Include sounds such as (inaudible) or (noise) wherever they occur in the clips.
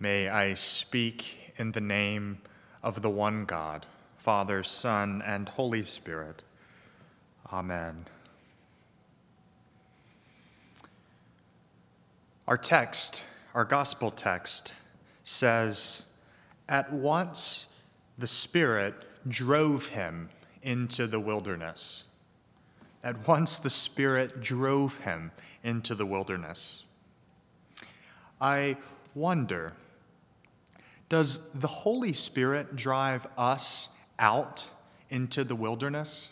May I speak in the name of the one God, Father, Son, and Holy Spirit. Amen. Our text, our gospel text, says, At once the Spirit drove him into the wilderness. At once the Spirit drove him into the wilderness. I wonder does the Holy Spirit drive us out into the wilderness?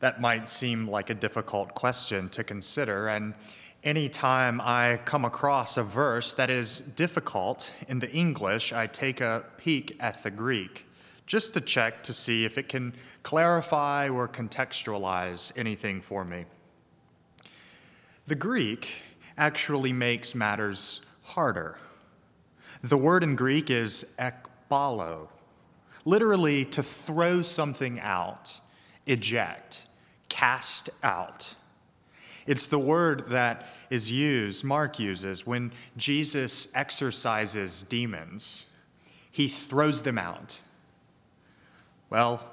That might seem like a difficult question to consider, and anytime I come across a verse that is difficult in the English, I take a peek at the Greek just to check to see if it can clarify or contextualize anything for me. The Greek actually makes matters harder. The word in Greek is ekbalo, literally to throw something out, eject, cast out. It's the word that is used, Mark uses, when Jesus exorcises demons. He throws them out. Well,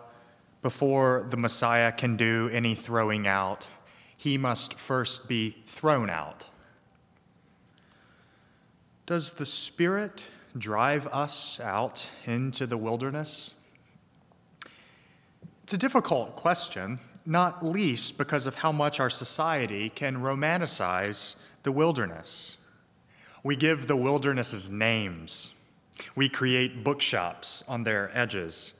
before the Messiah can do any throwing out, he must first be thrown out. Does the Spirit drive us out into the wilderness? It's a difficult question, not least because of how much our society can romanticize the wilderness. We give the wildernesses names. We create bookshops on their edges.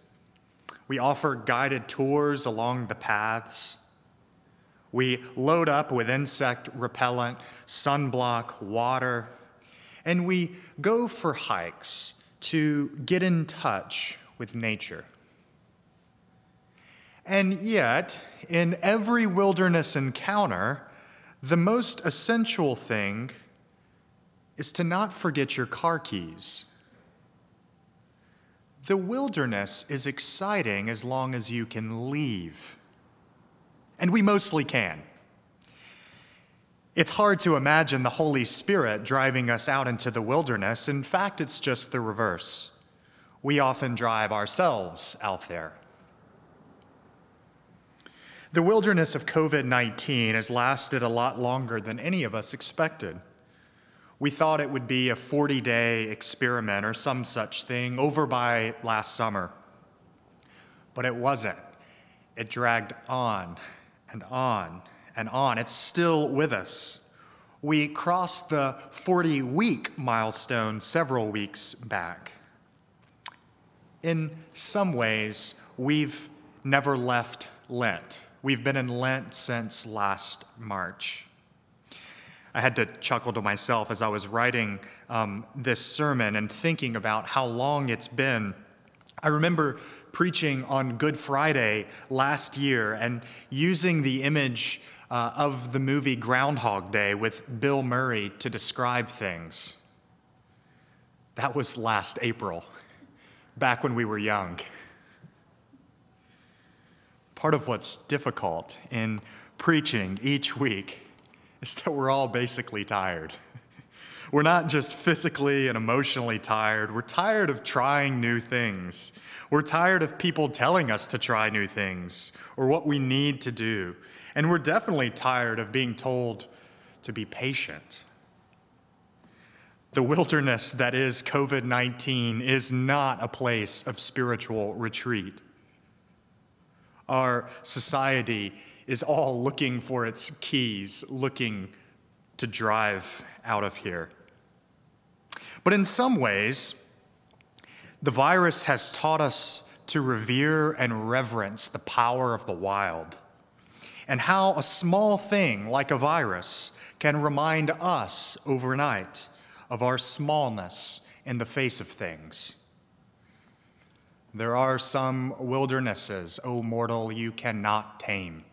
We offer guided tours along the paths. We load up with insect repellent, sunblock, water, and we go for hikes to get in touch with nature. And yet, in every wilderness encounter, the most essential thing is to not forget your car keys. The wilderness is exciting as long as you can leave. And we mostly can. It's hard to imagine the Holy Spirit driving us out into the wilderness. In fact, it's just the reverse. We often drive ourselves out there. The wilderness of COVID 19 has lasted a lot longer than any of us expected. We thought it would be a 40 day experiment or some such thing over by last summer. But it wasn't. It dragged on and on and on. It's still with us. We crossed the 40 week milestone several weeks back. In some ways, we've never left Lent. We've been in Lent since last March. I had to chuckle to myself as I was writing um, this sermon and thinking about how long it's been. I remember preaching on Good Friday last year and using the image uh, of the movie Groundhog Day with Bill Murray to describe things. That was last April, back when we were young. Part of what's difficult in preaching each week is that we're all basically tired. (laughs) We're not just physically and emotionally tired, we're tired of trying new things. We're tired of people telling us to try new things or what we need to do. And we're definitely tired of being told to be patient. The wilderness that is COVID 19 is not a place of spiritual retreat. Our society is all looking for its keys, looking to drive out of here. But in some ways, the virus has taught us to revere and reverence the power of the wild and how a small thing like a virus can remind us overnight of our smallness in the face of things. There are some wildernesses, O mortal, you cannot tame.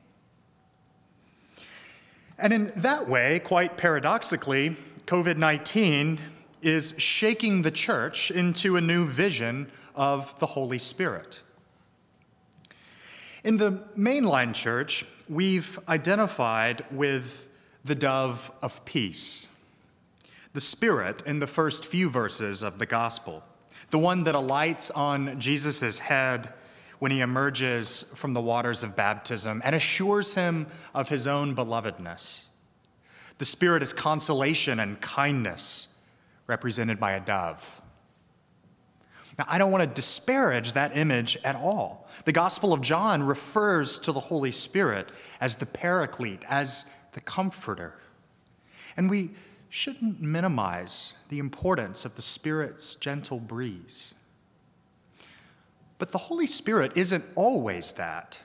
And in that way, quite paradoxically, COVID 19 is shaking the church into a new vision of the Holy Spirit. In the mainline church, we've identified with the dove of peace. The Spirit in the first few verses of the Gospel, the one that alights on Jesus' head when he emerges from the waters of baptism and assures him of his own belovedness. The Spirit is consolation and kindness, represented by a dove. Now, I don't want to disparage that image at all. The Gospel of John refers to the Holy Spirit as the paraclete, as the comforter. And we shouldn't minimize the importance of the Spirit's gentle breeze. But the Holy Spirit isn't always that.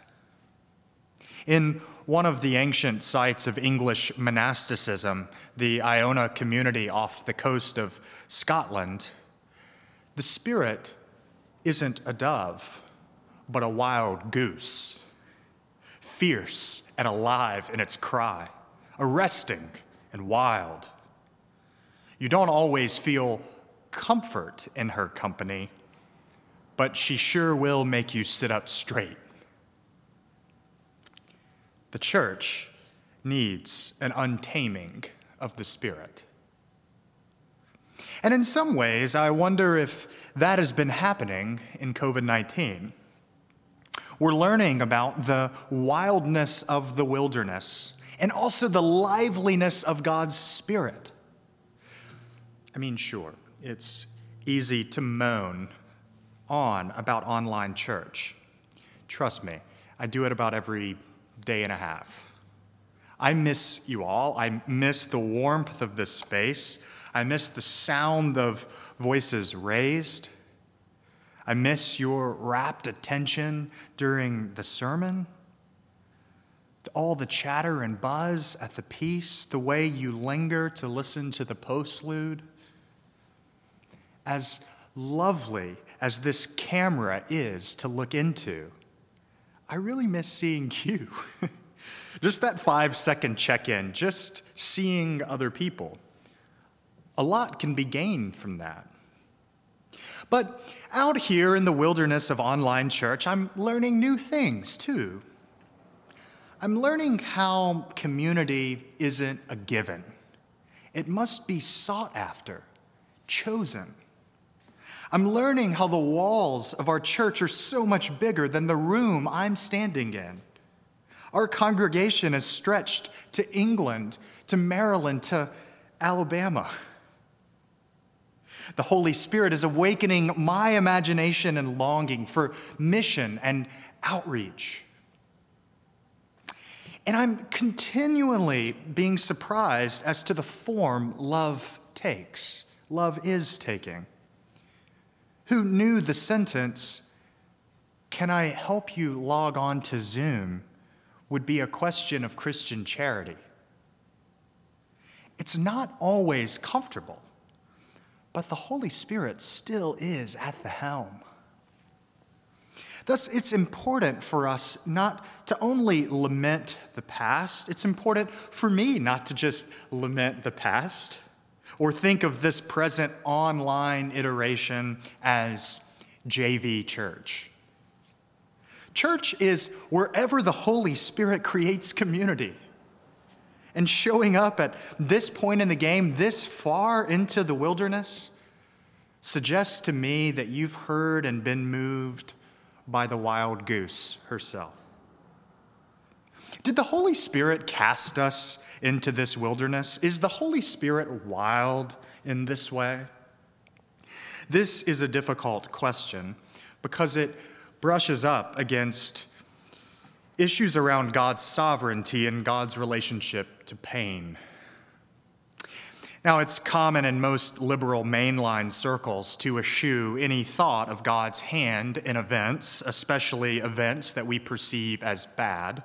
In one of the ancient sites of English monasticism, the Iona community off the coast of Scotland, the Spirit isn't a dove, but a wild goose, fierce and alive in its cry, arresting and wild. You don't always feel comfort in her company, but she sure will make you sit up straight. The church needs an untaming of the Spirit. And in some ways, I wonder if that has been happening in COVID 19. We're learning about the wildness of the wilderness and also the liveliness of God's Spirit. I mean, sure, it's easy to moan on about online church. Trust me, I do it about every day and a half. I miss you all. I miss the warmth of this space. I miss the sound of voices raised. I miss your rapt attention during the sermon. All the chatter and buzz at the peace, the way you linger to listen to the postlude. As lovely as this camera is to look into, I really miss seeing (laughs) you. just that five second check in, just seeing other people. A lot can be gained from that. But out here in the wilderness of online church, I'm learning new things too. I'm learning how community isn't a given, it must be sought after, chosen. I'm learning how the walls of our church are so much bigger than the room I'm standing in. Our congregation is stretched to England, to Maryland, to Alabama. (laughs) The Holy Spirit is awakening my imagination and longing for mission and outreach. And I'm continually being surprised as to the form love takes, love is taking. Who knew the sentence, Can I help you log on to Zoom? would be a question of Christian charity. It's not always comfortable but the Holy Spirit still is at the helm. Thus, it's important for us not to only lament the past, it's important for me not to just lament the past or think of this present online iteration as JV church. Church is wherever the Holy Spirit creates community. And showing up at this point in the game, this far into the wilderness, suggests to me that you've heard and been moved by the wild goose herself. Did the Holy Spirit cast us into this wilderness? Is the Holy Spirit wild in this way? This is a difficult question because it brushes up against issues around God's sovereignty and God's relationship to pain. Now, it's common in most liberal mainline circles to eschew any thought of God's hand in events, especially events that we perceive as bad.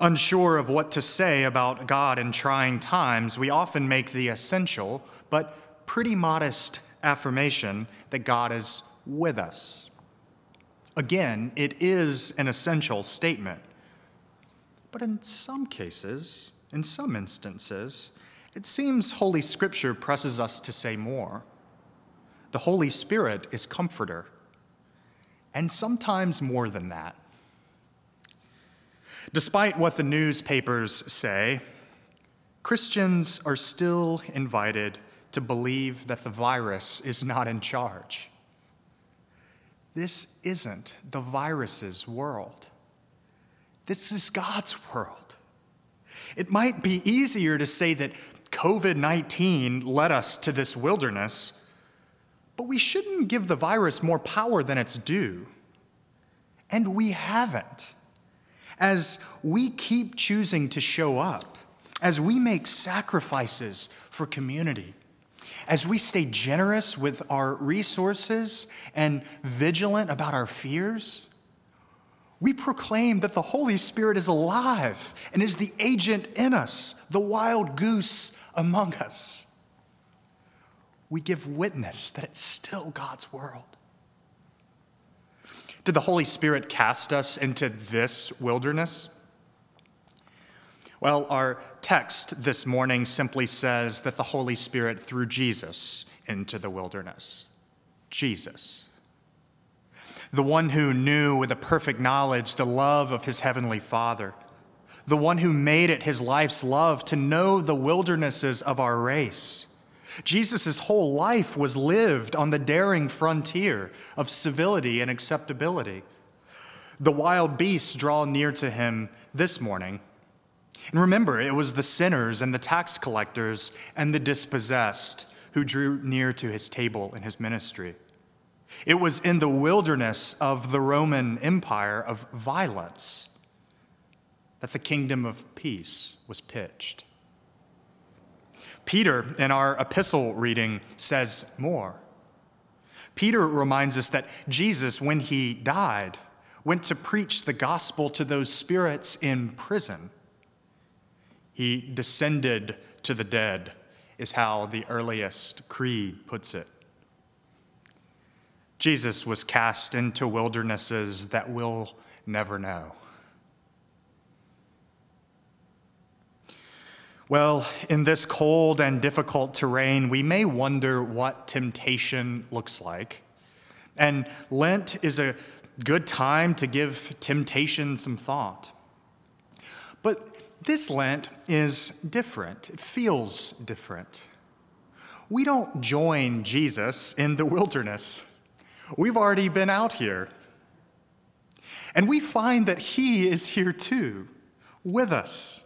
Unsure of what to say about God in trying times, we often make the essential but pretty modest affirmation that God is with us. Again, it is an essential statement. But in some cases, in some instances, it seems Holy Scripture presses us to say more. The Holy Spirit is comforter, and sometimes more than that. Despite what the newspapers say, Christians are still invited to believe that the virus is not in charge. This isn't the virus's world. This is God's world. It might be easier to say that COVID 19 led us to this wilderness, but we shouldn't give the virus more power than it's due. And we haven't. As we keep choosing to show up, as we make sacrifices for community, as we stay generous with our resources and vigilant about our fears, we proclaim that the Holy Spirit is alive and is the agent in us, the wild goose among us. We give witness that it's still God's world. Did the Holy Spirit cast us into this wilderness? Well, our text this morning simply says that the Holy Spirit threw Jesus into the wilderness. Jesus. The one who knew with a perfect knowledge the love of his heavenly Father. The one who made it his life's love to know the wildernesses of our race. Jesus' whole life was lived on the daring frontier of civility and acceptability. The wild beasts draw near to him this morning and remember, it was the sinners and the tax collectors and the dispossessed who drew near to his table in his ministry. It was in the wilderness of the Roman Empire of violence that the kingdom of peace was pitched. Peter, in our epistle reading, says more. Peter reminds us that Jesus, when he died, went to preach the gospel to those spirits in prison he descended to the dead, is how the earliest creed puts it. Jesus was cast into wildernesses that we'll never know. Well, in this cold and difficult terrain, we may wonder what temptation looks like. And Lent is a good time to give temptation some thought. But this Lent is different. It feels different. We don't join Jesus in the wilderness. We've already been out here. And we find that He is here too, with us.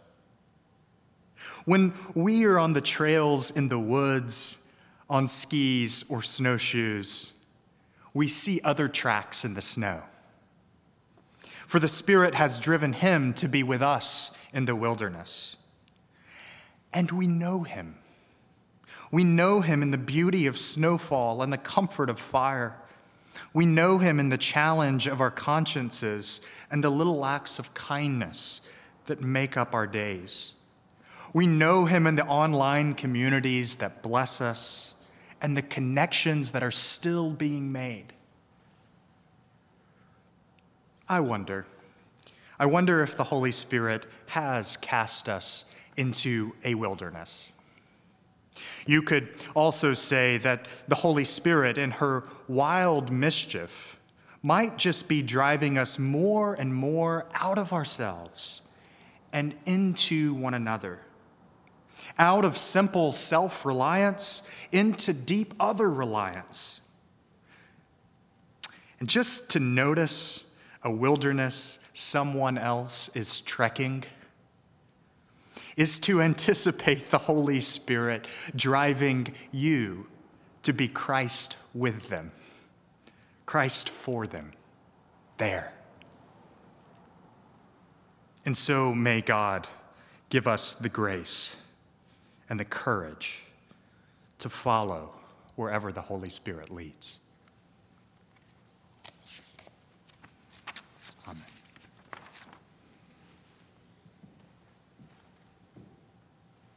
When we are on the trails in the woods, on skis or snowshoes, we see other tracks in the snow. For the Spirit has driven Him to be with us in the wilderness. And we know him. We know him in the beauty of snowfall and the comfort of fire. We know him in the challenge of our consciences and the little acts of kindness that make up our days. We know him in the online communities that bless us and the connections that are still being made. I wonder I wonder if the Holy Spirit has cast us into a wilderness. You could also say that the Holy Spirit, in her wild mischief, might just be driving us more and more out of ourselves and into one another. Out of simple self reliance into deep other reliance. And just to notice a wilderness someone else is trekking is to anticipate the Holy Spirit driving you to be Christ with them, Christ for them, there. And so may God give us the grace and the courage to follow wherever the Holy Spirit leads.